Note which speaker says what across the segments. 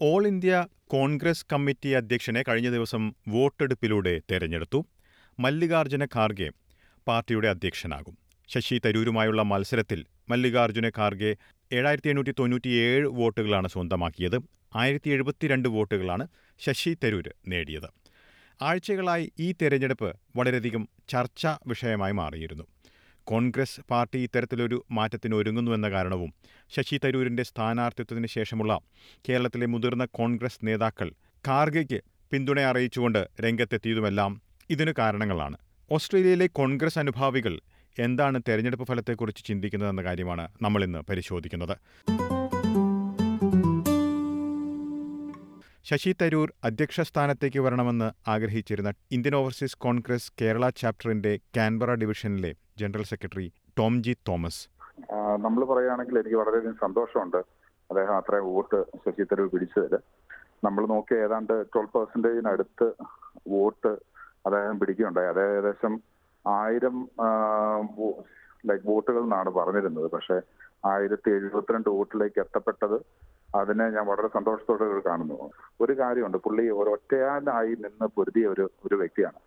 Speaker 1: All India Congress committee അധ്യക്ഷനെ കഴിഞ്ഞ ദിവസം വോട്ടെടുപ്പിലൂടെ തെരഞ്ഞെടുത്തു. മല്ലികാർജുന ഖാർഗെ പാർട്ടിയുടെ അധ്യക്ഷനാകും. ശശി തരൂരുമായുള്ള മത്സരത്തിൽ മല്ലികാർജുന ഖാർഗെ ഏഴായിരത്തി എണ്ണൂറ്റി തൊണ്ണൂറ്റിയേഴ് വോട്ടുകളാണ് സ്വന്തമാക്കിയത്. ആയിരത്തി എഴുപത്തിരണ്ട് വോട്ടുകളാണ് ശശി തരൂർ നേടിയത്. ആഴ്ചകളായി ഈ തെരഞ്ഞെടുപ്പ് വളരെയധികം ചർച്ചാ വിഷയമായി മാറിയിരുന്നു. കോൺഗ്രസ് പാർട്ടി ഇത്തരത്തിലൊരു മാറ്റത്തിന് ഒരുങ്ങുന്നുവെന്ന കാരണവും ശശി തരൂരിന്റെ സ്ഥാനാർത്ഥിത്വത്തിന് ശേഷമുള്ള കേരളത്തിലെ മുതിർന്ന കോൺഗ്രസ് നേതാക്കൾ ഖാർഗെയ്ക്ക് പിന്തുണ അറിയിച്ചുകൊണ്ട് രംഗത്തെത്തിയതുമെല്ലാം ഇതിനു കാരണങ്ങളാണ്. ഓസ്ട്രേലിയയിലെ കോൺഗ്രസ് അനുഭാവികൾ എന്താണ് തെരഞ്ഞെടുപ്പ് ഫലത്തെക്കുറിച്ച് ചിന്തിക്കുന്നതെന്ന കാര്യമാണ് നമ്മളിന്ന് പരിശോധിക്കുന്നത്. ശശി തരൂർ അധ്യക്ഷ സ്ഥാനത്തേക്ക് വരണമെന്ന് ആഗ്രഹിച്ചിരുന്ന ഇന്ത്യൻ ഓവർസീസ് കോൺഗ്രസ് കേരള ചാപ്റ്ററിന്റെ കാൻബറ ഡിവിഷനിലെ general secretary Tom G Thomas
Speaker 2: നമ്മൾ പറയുകയാണെങ്കിൽ എനിക്ക് വളരെയധികം സന്തോഷമുണ്ട്. അദ്ദേഹം അത്രയും വോട്ട് ശശി തരൂർ പിടിച്ചതിൽ നമ്മൾ നോക്കി ഏതാണ്ട് ട്വൽവ് പെർസെന്റേജിനടുത്ത് വോട്ട് അദ്ദേഹം പിടിക്കുകയുണ്ടായി. അത് ഏകദേശം ആയിരം ലൈക്ക് വോട്ടുകൾ എന്നാണ് പറഞ്ഞിരുന്നത്. പക്ഷേ ആയിരത്തി എഴുപത്തിരണ്ട് വോട്ടിലേക്ക് എത്തപ്പെട്ടത് അതിനെ ഞാൻ വളരെ സന്തോഷത്തോടെ കാണുന്നു. ഒരു കാര്യമുണ്ട്. പുള്ളി ഒരു ഒറ്റയാനായി നിന്ന് പൊരുതിയ ഒരു ഒരു വ്യക്തിയാണ്.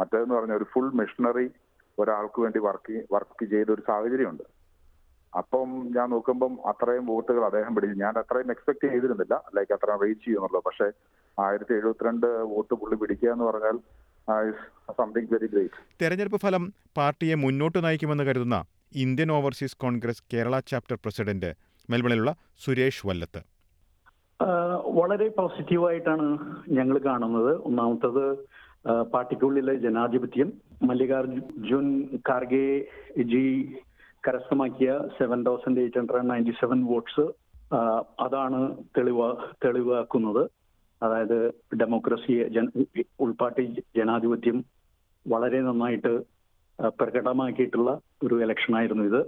Speaker 2: മറ്റേതെന്ന് പറഞ്ഞ ഒരു ഫുൾ മിഷണറി ഒരാൾക്ക് വേണ്ടി വർക്ക് വർക്ക് ചെയ്ത ഒരു സാഹചര്യമുണ്ട്. അപ്പം ഞാൻ നോക്കുമ്പം അത്രയും വോട്ടുകൾ അദ്ദേഹം പിടിച്ചു. ഞാൻ അത്രയും എക്സ്പെക്ട് ചെയ്തിരുന്നില്ല. ലൈക്ക് അത്ര റീച്ച് ചെയ്യുന്നുള്ളൂ പക്ഷേ ആയിരത്തി എഴുപത്തിരണ്ട് വോട്ട് പുള്ളി പിടിക്കുക എന്ന് പറഞ്ഞാൽ സംതിങ് വെരി ഗ്രേറ്റ്
Speaker 1: തെരഞ്ഞെടുപ്പ് ഫലം പാർട്ടിയെ മുന്നോട്ട് നയിക്കുമെന്ന് കരുതുന്ന Indian overseas Congress Kerala chapter president മെൽബണിലുള്ള Suresh Vallath.
Speaker 3: വളരെ പോസിറ്റീവായിട്ടാണ് ഞങ്ങൾ കാണുന്നത്. ഒന്നാമത്തത് പാർട്ടിക്കുള്ളിലെ ജനാധിപത്യം. മല്ലികാർജുൻ ഖാർഗെ ജി കരസ്ഥമാക്കിയ seven thousand eight hundred ninety seven votes അതാണ് തെളിവ തെളിവാക്കുന്നത്. അതായത് ഡെമോക്രസിയെ ജന ഉൾപാർട്ടി ജനാധിപത്യം വളരെ നന്നായിട്ട് പ്രകടമാക്കിയിട്ടുള്ള ഒരു ഇലക്ഷനായിരുന്നു ഇത്.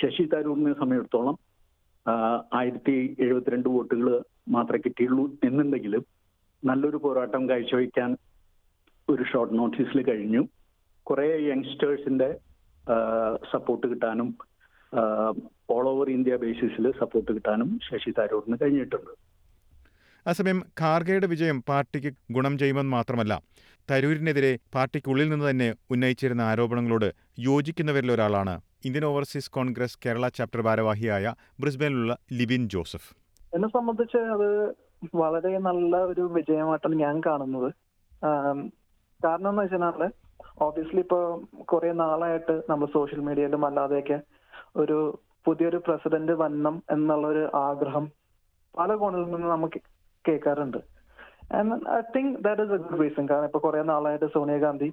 Speaker 3: ശശി തരൂറിനെ സമയത്തോളം ആയിരത്തി എഴുപത്തിരണ്ട് വോട്ടുകൾ മാത്രമേ കിട്ടിയുള്ളൂ എന്നുണ്ടെങ്കിലും നല്ലൊരു പോരാട്ടം കാഴ്ചവെക്കാൻ ഒരു ഷോർട്ട് നോട്ടീസിൽ കഴിഞ്ഞു. കുറേ യങ്സ്റ്റേഴ്സിന്റെ സപ്പോർട്ട് കിട്ടാനും ഓൾ ഓവർ ഇന്ത്യ ബേസിസിൽ സപ്പോർട്ട് കിട്ടാനും ശശി തരൂറിന് കഴിഞ്ഞിട്ടുണ്ട്.
Speaker 1: അതേസമയം ഖാർഗെയുടെ വിജയം പാർട്ടിക്ക് ഗുണം ചെയ്യുമെന്ന് മാത്രമല്ല തരൂരിനെതിരെ പാർട്ടിക്കുള്ളിൽ നിന്ന് തന്നെ ഉന്നയിച്ചിരുന്ന ആരോപണങ്ങളോട് യോജിക്കുന്നവരിൽ ഒരാളാണ് Indian overseas Congress Kerala chapter ഭാരവാഹിയായ ബ്രിസ്ബനിലുള്ള ലിബിൻ ജോസഫ്.
Speaker 4: എന്നെ സംബന്ധിച്ച് അത് വളരെ നല്ല ഒരു വിജയമായിട്ടാണ് ഞാൻ കാണുന്നത്. കാരണം എന്ന് വെച്ചാൽ ഓബിയസ്ലി ഇപ്പൊ കുറെ നാളായിട്ട് നമ്മൾ സോഷ്യൽ മീഡിയയിലും അല്ലാതെയൊക്കെ ഒരു പുതിയൊരു പ്രസിഡന്റ് വരണം എന്നുള്ള ഒരു ആഗ്രഹം പല കോണിൽ നിന്ന് നമുക്ക് കേൾക്കാറുണ്ട്. And I think that is a good reason കാരണം ഇപ്പൊ കുറെ നാളായിട്ട് സോണിയാഗാന്ധി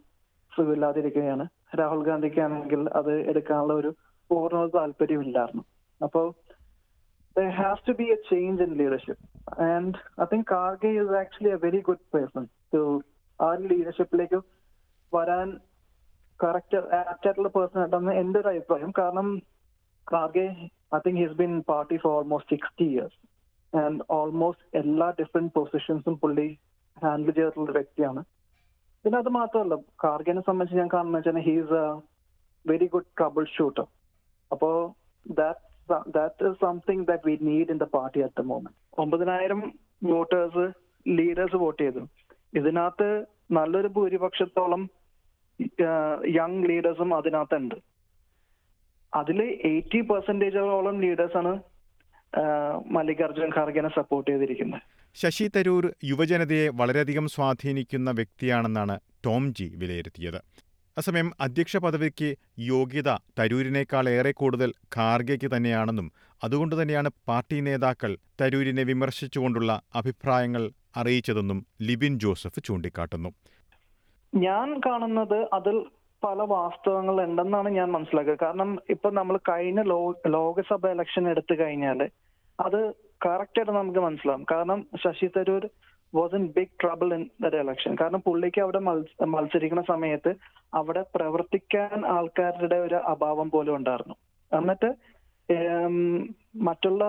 Speaker 4: സുഖമില്ലാതിരിക്കുകയാണ് രാഹുൽ ഗാന്ധിക്ക് ആണെങ്കിൽ അത് എടുക്കാനുള്ള ഒരു പൂർണ താല്പര്യമില്ലായിരുന്നു അപ്പോൾ there has to be a change in leadership and I think Karge is actually a very good person to ആ ഒരു ലീഡർഷിപ്പിലേക്ക് വരാൻ കറക്റ്റ് ആപ്റ്റ് ആയിട്ടുള്ള പേഴ്സൺ ആയിട്ടാണ് എന്റെ ഒരു അഭിപ്രായം. കാരണം Kharge I think he's been party for almost sixty years and almost എല്ലാ ഡിഫറെന്റ് പൊസിഷൻസും പുള്ളി ഹാൻഡിൽ ചെയ്തിട്ടുള്ള വ്യക്തിയാണ്. പിന്നെ അത് മാത്രമല്ല കാർഗിനെ സംബന്ധിച്ച് ഞാൻ കാണുന്ന വെച്ചാൽ he's a very good troubleshooter അപ്പോ that that is something that we need in the party at the moment ഒമ്പതിനായിരം വോട്ടേഴ്സ് ലീഡേഴ്സ് വോട്ട് ചെയ്തു. ഇതിനകത്ത് നല്ലൊരു ഭൂരിപക്ഷത്തോളം യങ് ലീഡേഴ്സും അതിനകത്തുണ്ട്. അതിൽ എയ്റ്റി പെർസെന്റേജോളം ലീഡേഴ്സാണ് മല്ലികാർജുൻ ഖാർഗെനെ സപ്പോർട്ട് ചെയ്തിരിക്കുന്നത്.
Speaker 1: ശശി തരൂർ യുവജനതയെ വളരെയധികം സ്വാധീനിക്കുന്ന വ്യക്തിയാണെന്നാണ് ടോം ജി വിലയിരുത്തിയത്. അസമയം അധ്യക്ഷ പദവിക്ക് യോഗ്യത തരൂരിനേക്കാൾ ഏറെ കൂടുതൽ ഖാർഗയ്ക്ക് തന്നെയാണെന്നും അതുകൊണ്ട് തന്നെയാണ് പാർട്ടി നേതാക്കൾ തരൂരിനെ വിമർശിച്ചുകൊണ്ടുള്ള അഭിപ്രായങ്ങൾ അറിയിച്ചതെന്നും ലിബിൻ ജോസഫ് ചൂണ്ടിക്കാട്ടുന്നു.
Speaker 4: ഞാൻ കാണുന്നത് അതിൽ പല വാസ്തവങ്ങൾ ഉണ്ടെന്നാണ് ഞാൻ മനസ്സിലാക്കുക. കാരണം ഇപ്പൊ നമ്മൾ കഴിഞ്ഞ ലോ ലോക്സഭ ഇലക്ഷൻ എടുത്തു കഴിഞ്ഞാൽ അത് കറക്റ്റ് ആയിട്ട് നമുക്ക് മനസ്സിലാവും. കാരണം Shashi Tharoor was in big trouble in that election കാരണം പുള്ളിക്ക് അവിടെ മത്സരിക്കുന്ന സമയത്ത് അവിടെ പ്രവർത്തിക്കാൻ ആൾക്കാരുടെ ഒരു അഭാവം പോലും ഉണ്ടായിരുന്നു. എന്നിട്ട് മറ്റുള്ള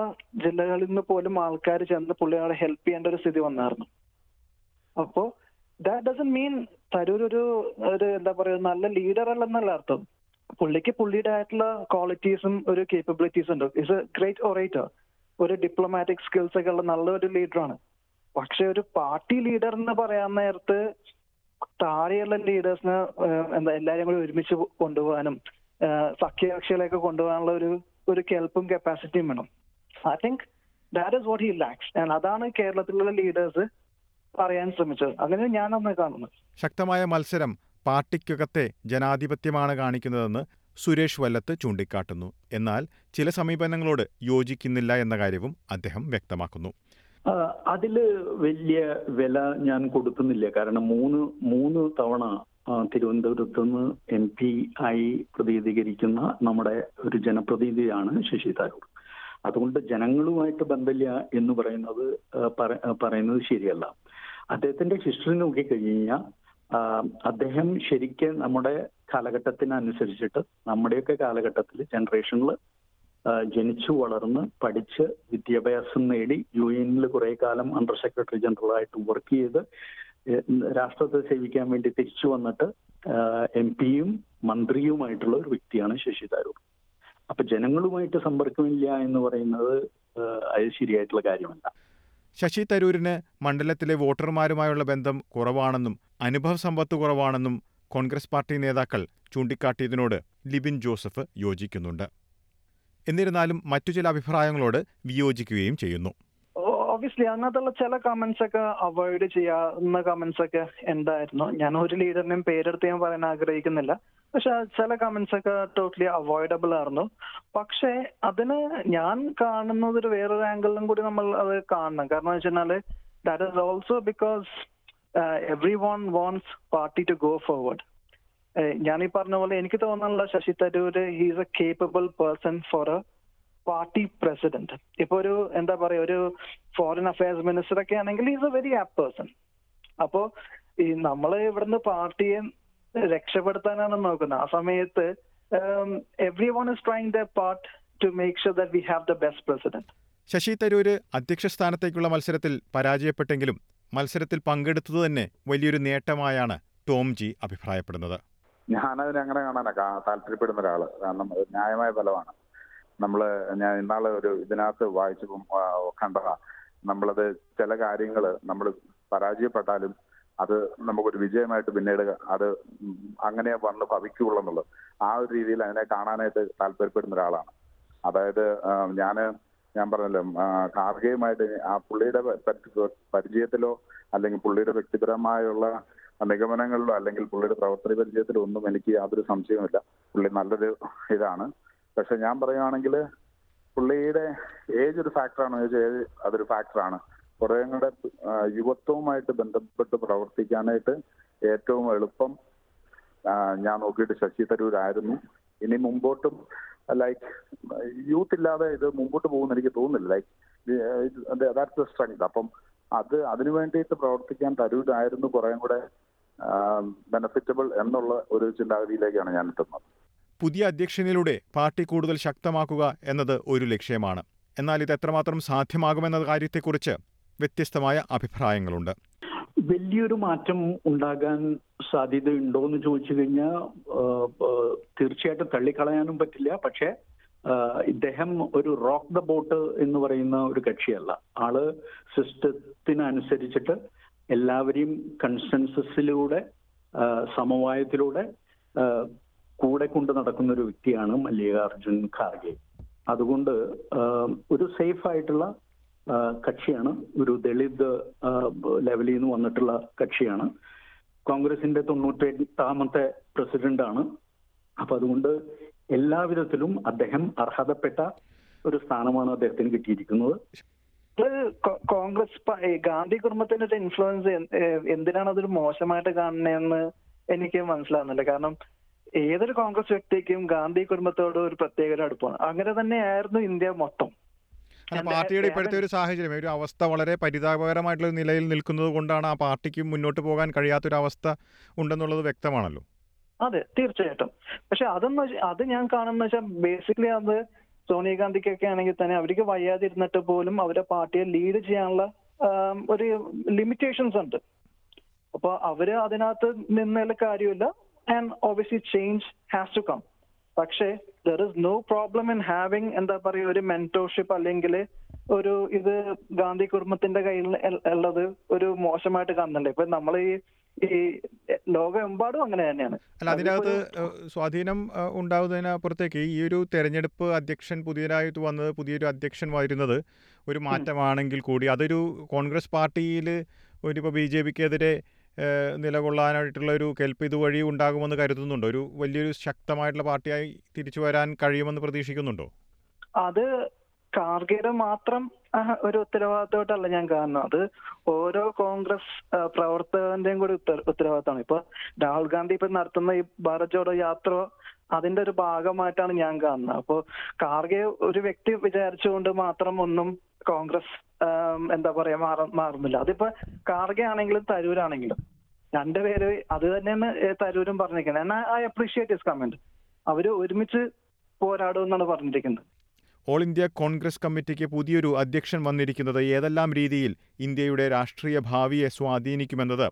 Speaker 4: ജില്ലകളിൽ നിന്ന് പോലും ആൾക്കാർ ചെന്ന് പുള്ളികളെ ഹെൽപ്പ് ചെയ്യേണ്ട ഒരു സ്ഥിതി വന്നായിരുന്നു. അപ്പോ ദാറ്റ് ഡസൻ മീൻ തരൂർ ഒരു ഒരു എന്താ പറയുക നല്ല ലീഡർ അല്ലെന്നല്ല അർത്ഥം. പുള്ളിക്ക് പുള്ളിയുടെ ആയിട്ടുള്ള ക്വാളിറ്റീസും ഒരു കേപ്പബിലിറ്റീസ് ഉണ്ട്. ഇസ് എ ഗ്രേറ്റ് ഒറേറ്റർ ഒരു ഡിപ്ലോമാറ്റിക് സ്കിൽസ് ഒക്കെ ഉള്ള നല്ലൊരു ലീഡറാണ് പക്ഷെ ഒരു പാർട്ടി ലീഡർ എന്ന് പറയാൻ നേരത്ത് താഴെയുള്ള ലീഡേഴ്സിന് എന്താ എല്ലാവരും കൂടി ഒരുമിച്ച് കൊണ്ടുപോകാനും സഖ്യകക്ഷികളെയൊക്കെ കൊണ്ടുപോകാനുള്ള ഒരു ഒരു കെൽപ്പും കപ്പാസിറ്റിയും വേണം. I think that is what he lacks and അതാണ് കേരളത്തിലുള്ള ലീഡേഴ്സ് പറയാൻ ശ്രമിച്ചത്. അങ്ങനെ ഞാൻ അന്ന് കാണുന്നത്
Speaker 1: ശക്തമായ മത്സരം പാർട്ടിക്കകത്തെ ജനാധിപത്യമാണ് കാണിക്കുന്നതെന്ന് സുരേഷ് വല്ലത്ത് ചൂണ്ടിക്കാട്ടുന്നു. എന്നാൽ ചില സമീപനങ്ങളോട് യോജിക്കുന്നില്ല എന്ന കാര്യവും അദ്ദേഹം വ്യക്തമാക്കുന്നു.
Speaker 3: അതിൽ വലിയ വില ഞാൻ കൊടുക്കുന്നില്ല. കാരണം മൂന്ന് മൂന്ന് തവണ തിരുവനന്തപുരത്ത് നിന്ന് എം പി ആയി പ്രതിനിധീകരിക്കുന്ന നമ്മുടെ ഒരു ജനപ്രതിനിധിയാണ് ശശി തരൂർ. അതുകൊണ്ട് ജനങ്ങളുമായിട്ട് ബന്ധമില്ല എന്ന് പറയുന്നത് പറയുന്നത് ശരിയല്ല. അദ്ദേഹത്തിന്റെ ഹിസ്റ്ററി നോക്കിക്കഴിഞ്ഞാൽ അദ്ദേഹം ശരിക്കും നമ്മുടെ കാലഘട്ടത്തിനനുസരിച്ചിട്ട് നമ്മുടെയൊക്കെ കാലഘട്ടത്തിൽ ജനറേഷനിൽ ജനിച്ചു വളർന്ന് പഠിച്ച് വിദ്യാഭ്യാസം നേടി യു എനിൽ കുറെ കാലം അണ്ടർ സെക്രട്ടറി ജനറൽ ആയിട്ട് വർക്ക് ചെയ്ത് രാഷ്ട്രത്തെ സേവിക്കാൻ വേണ്ടി തിരിച്ചു വന്നിട്ട് എം പിയും മന്ത്രിയുമായിട്ടുള്ള ഒരു വ്യക്തിയാണ് ശശി തരൂർ. അപ്പൊ ജനങ്ങളുമായിട്ട് സമ്പർക്കമില്ല എന്ന് പറയുന്നത് അത് ശരിയായിട്ടുള്ള കാര്യമല്ല.
Speaker 1: ശശി തരൂരിന് മണ്ഡലത്തിലെ വോട്ടർമാരുമായുള്ള ബന്ധം കുറവാണെന്നും അനുഭവ സമ്പത്ത് കുറവാണെന്നും കോൺഗ്രസ് പാർട്ടി നേതാക്കൾ ചൂണ്ടിക്കാട്ടിയതിനോട് ലിബിൻ ജോസഫ് യോജിക്കുന്നുണ്ട്. എന്നിരുന്നാലും മറ്റു ചില അഭിപ്രായങ്ങളോട് വിയോജിക്കുകയും ചെയ്യുന്നു.
Speaker 4: ഓബിയസ്ലി അങ്ങനത്തുള്ള ചില കമന്റ്സ് ഒക്കെ അവോയ്ഡ് ചെയ്യാവുന്ന കമന്റ്സ് ഒക്കെ എന്തായിരുന്നു? ഞാൻ ഒരു ലീഡറിനെയും പേരെടുത്ത് ഞാൻ പറയാൻ ആഗ്രഹിക്കുന്നില്ല. പക്ഷെ ചില കമന്റ്സ് ഒക്കെ ടോട്ടലി അവോയ്ഡബിൾ ആയിരുന്നു. പക്ഷേ അതിന് ഞാൻ കാണുന്നത് ഒരു വേറൊരു ആംഗിളിലും കൂടി നമ്മൾ അത് കാണണം. കാരണം വെച്ചാൽ that is also because everyone wants party to go forward ഞാൻ ഈ പറഞ്ഞ പോലെ എനിക്ക് തോന്നാനുള്ള Shashi Tharoor he's a capable person for a party president. ഇപ്പൊ ഒരു എന്താ പറയാ ഒരു ഫോറിൻ അഫയേഴ്സ് മിനിസ്റ്റർ ഒക്കെ ആണെങ്കിൽ is a very apt person അപ്പോ ഈ നമ്മൾ ഇവിടുന്ന് പാർട്ടിയെ രക്ഷപ്പെടുത്താനാണ് നോക്കുന്നത്. ആ സമയത്ത് everyone is trying the part to make sure that we have the best president
Speaker 1: Shashi Tharoor അധ്യക്ഷ സ്ഥാനത്തേക്കുള്ള മത്സരത്തിൽ പരാജയപ്പെട്ടെങ്കിലും മത്സരത്തിൽ പങ്കെടുത്തത് തന്നെ വലിയൊരു നേട്ടമായാണ് ടോം ജി അഭിപ്രായപ്പെടുന്നത്.
Speaker 2: ഞാനതിനെ അങ്ങനെ കാണാനാ താല്പര്യപ്പെടുന്ന ഒരാൾ. കാരണം ന്യായമായ ഫലമാണ്. നമ്മൾ ഞാൻ ഇന്നാൾ ഒരു ഇതിനകത്ത് വായിച്ചു കണ്ടതാ. നമ്മളത് ചില കാര്യങ്ങൾ നമ്മൾ പരാജയപ്പെട്ടാലും അത് നമുക്കൊരു വിജയമായിട്ട് പിന്നീട് അത് അങ്ങനെ വന്ന് ഭവിക്കുള്ളൂ എന്നുള്ളത്. ആ ഒരു രീതിയിൽ അതിനെ കാണാനായിട്ട് താല്പര്യപ്പെടുന്ന ഒരാളാണ്. അതായത് ഞാൻ ഞാൻ പറഞ്ഞല്ലോ കാർഗയുമായിട്ട് ആ പുള്ളിയുടെ പരിചയത്തിലോ അല്ലെങ്കിൽ പുള്ളിയുടെ വ്യക്തിപരമായുള്ള നിഗമനങ്ങളിലോ അല്ലെങ്കിൽ പുള്ളിയുടെ പ്രവർത്തന പരിചയത്തിലോ ഒന്നും എനിക്ക് യാതൊരു സംശയവുമില്ല. പുള്ളി നല്ലൊരു ഇതാണ്. പക്ഷെ ഞാൻ പറയുകയാണെങ്കിൽ പുള്ളിയുടെ ഏജ് ഒരു ഫാക്ടറാണ് ഏജ് അതൊരു ഫാക്ടറാണ് കുറേ കൂടെ യുവത്വവുമായിട്ട് ബന്ധപ്പെട്ട് പ്രവർത്തിക്കാനായിട്ട് ഏറ്റവും എളുപ്പം ഞാൻ നോക്കിയിട്ട് ശശി തരൂരായിരുന്നു. ഇനി മുമ്പോട്ടും ലൈക്ക് യൂത്ത് ഇല്ലാതെ ഇത് മുമ്പോട്ട് പോകുമെന്ന് എനിക്ക് തോന്നുന്നില്ല. ലൈക്ക് ദാറ്റ്സ് സ്ട്രെങ്ത് അപ്പം അത് അതിനു വേണ്ടിയിട്ട് പ്രവർത്തിക്കാൻ തരൂരായിരുന്നു കുറേ കൂടെ ബെനഫിറ്റബിൾ എന്നുള്ള ഒരു ചിന്താഗതിയിലേക്കാണ് ഞാൻ എത്തുന്നത്.
Speaker 1: പുതിയ അധ്യക്ഷനിലൂടെ പാർട്ടി കൂടുതൽ ശക്തമാക്കുക എന്നത് ഒരു ലക്ഷ്യമാണ്. എന്നാൽ ഇത് എത്രമാത്രം സാധ്യമാകുമെന്ന കാര്യത്തെക്കുറിച്ച് വ്യത്യസ്തമായ അഭിപ്രായങ്ങളുണ്ട്.
Speaker 3: വലിയൊരു മാറ്റം ഉണ്ടാകാൻ സാധ്യതയുണ്ടോ എന്ന് ചോദിച്ചു കഴിഞ്ഞാൽ തീർച്ചയായിട്ടും തള്ളിക്കളയാനും പറ്റില്ല. പക്ഷേ ഇദ്ദേഹം ഒരു റോക്ക് ദ ബോട്ട് എന്ന് പറയുന്ന ഒരു കക്ഷിയല്ല. ആൾ സിസ്റ്റത്തിനനുസരിച്ചിട്ട് എല്ലാവരെയും കൺസെൻസസിലൂടെ സമവായത്തിലൂടെ കൂടെ കൊണ്ട് നടക്കുന്ന ഒരു വ്യക്തിയാണ് മല്ലികാർജുൻ ഖാർഗെ. അതുകൊണ്ട് ഒരു സേഫ് ആയിട്ടുള്ള കക്ഷിയാണ്. ഒരു ദളിത് ലെവലിൽ നിന്ന് വന്നിട്ടുള്ള കക്ഷിയാണ്. കോൺഗ്രസിന്റെ തൊണ്ണൂറ്റെട്ടാമത്തെ പ്രസിഡന്റാണ്. അപ്പൊ അതുകൊണ്ട് എല്ലാവിധത്തിലും അദ്ദേഹം അർഹതപ്പെട്ട ഒരു സ്ഥാനമാണ് അദ്ദേഹത്തിന് കിട്ടിയിരിക്കുന്നത്.
Speaker 4: കോൺഗ്രസ് ഗാന്ധി കുടുംബത്തിന്റെ ഒരു ഇൻഫ്ലുവൻസ് എന്തിനാണ് അതൊരു മോശമായിട്ട് കാണുന്നതെന്ന് എനിക്ക് മനസ്സിലാവുന്നില്ല. കാരണം ഏതൊരു കോൺഗ്രസ് വ്യക്തിക്കും ഗാന്ധി കുടുംബത്തോട് ഒരു പ്രത്യേക അടുപ്പാണ്. അങ്ങനെ തന്നെയായിരുന്നു ഇന്ത്യ മൊത്തം.
Speaker 1: പാർട്ടിയുടെ ഇപ്പോഴത്തെ ഒരു സാഹചര്യം ഒരു അവസ്ഥ വളരെ പരിതാപകരമായിട്ടുള്ള നിലയിൽ നിൽക്കുന്നത് കൊണ്ടാണ് ആ പാർട്ടിക്ക് മുന്നോട്ട് പോകാൻ കഴിയാത്തൊരു അവസ്ഥ ഉണ്ടെന്നുള്ളത് വ്യക്തമാണല്ലോ.
Speaker 4: അതെ തീർച്ചയായിട്ടും. പക്ഷെ അതെന്ന് അത് ഞാൻ കാണുന്ന വെച്ചാൽ ബേസിക്കലി അത് സോണിയാഗാന്ധിക്കൊക്കെ ആണെങ്കിൽ തന്നെ അവർക്ക് വയ്യാതിരുന്നിട്ട് പോലും അവരെ പാർട്ടിയെ ലീഡ് ചെയ്യാനുള്ള ഒരു ലിമിറ്റേഷൻസ് ഉണ്ട്. അപ്പൊ അവർ അതിനകത്ത് നിന്നതിൽ കാര്യമില്ല. And obviously change has to come പക്ഷേ there is no problem in having എന്താ പറയുക ഒരു മെന്റോർഷിപ്പ് അല്ലെങ്കിൽ ഒരു ഇത് ഗാന്ധി കുടുംബത്തിന്റെ കയ്യിൽ ഉള്ളത് ഒരു മോശമായിട്ട് കാണുന്നുണ്ട്. ഇപ്പൊ നമ്മൾ ഈ ഈ ലോകമെമ്പാടും അങ്ങനെ തന്നെയാണ്.
Speaker 1: അല്ല അതിനകത്ത് സ്വാധീനം ഉണ്ടാവുന്നതിന് അപ്പുറത്തേക്ക് ഈ ഒരു തെരഞ്ഞെടുപ്പ് അധ്യക്ഷൻ പുതിയതായിട്ട് വന്നത് പുതിയൊരു അധ്യക്ഷൻ വരുന്നത് ഒരു മാറ്റമാണെങ്കിൽ കൂടി. അതൊരു കോൺഗ്രസ് പാർട്ടിയിൽ ഒരു ഇപ്പോൾ ബി ജെ പിക്കെതിരെ നിലകൊള്ളാനായിട്ടുള്ള ഒരു കെൽപ്പ് ഇതുവഴി ഉണ്ടാകുമെന്ന് കരുതുന്നുണ്ടോ? ഒരു വലിയൊരു ശക്തമായിട്ടുള്ള പാർട്ടിയായി തിരിച്ചു വരാൻ കഴിയുമെന്ന് പ്രതീക്ഷിക്കുന്നുണ്ടോ?
Speaker 4: അത് കാർഗയുടെ മാത്രം ഒരു ഉത്തരവാദിത്തമായിട്ടല്ല ഞാൻ കാണുന്നത്. അത് ഓരോ കോൺഗ്രസ് പ്രവർത്തകന്റെയും കൂടി ഉത്തര- ഉത്തരവാദിത്തമാണ്. ഇപ്പൊ രാഹുൽ ഗാന്ധി ഇപ്പൊ നടത്തുന്ന ഈ ഭാരത് ജോഡോ യാത്ര അതിന്റെ ഒരു ഭാഗമായിട്ടാണ് ഞാൻ കാണുന്നത്. അപ്പോ കാർഗെ ഒരു വ്യക്തി വിചാരിച്ചുകൊണ്ട് മാത്രം ഒന്നും കോൺഗ്രസ് എന്താ പറയാ മാറ മാറുന്നില്ല. അതിപ്പോ കാർഗെ ആണെങ്കിലും തരൂരാണെങ്കിലും. രണ്ടുപേര് അത് തന്നെയാണ് തരൂരും പറഞ്ഞിരിക്കുന്നത്. എന്നാൽ ഐ അപ്രീഷിയേറ്റ് ഹിസ് കമന്റ് അവർ ഒരുമിച്ച് പോരാടും എന്നാണ് പറഞ്ഞിരിക്കുന്നത്.
Speaker 1: ഓൾ ഇന്ത്യ കോൺഗ്രസ് കമ്മിറ്റിക്ക് പുതിയൊരു അധ്യക്ഷൻ വന്നിരിക്കുന്നത് ഏതെല്ലാം രീതിയിൽ ഇന്ത്യയുടെ രാഷ്ട്രീയ ഭാവിയെ സ്വാധീനിക്കുമെന്നത്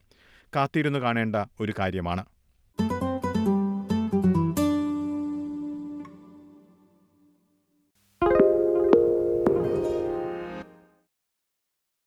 Speaker 1: കാത്തിരുന്നു കാണേണ്ട ഒരു കാര്യമാണ്.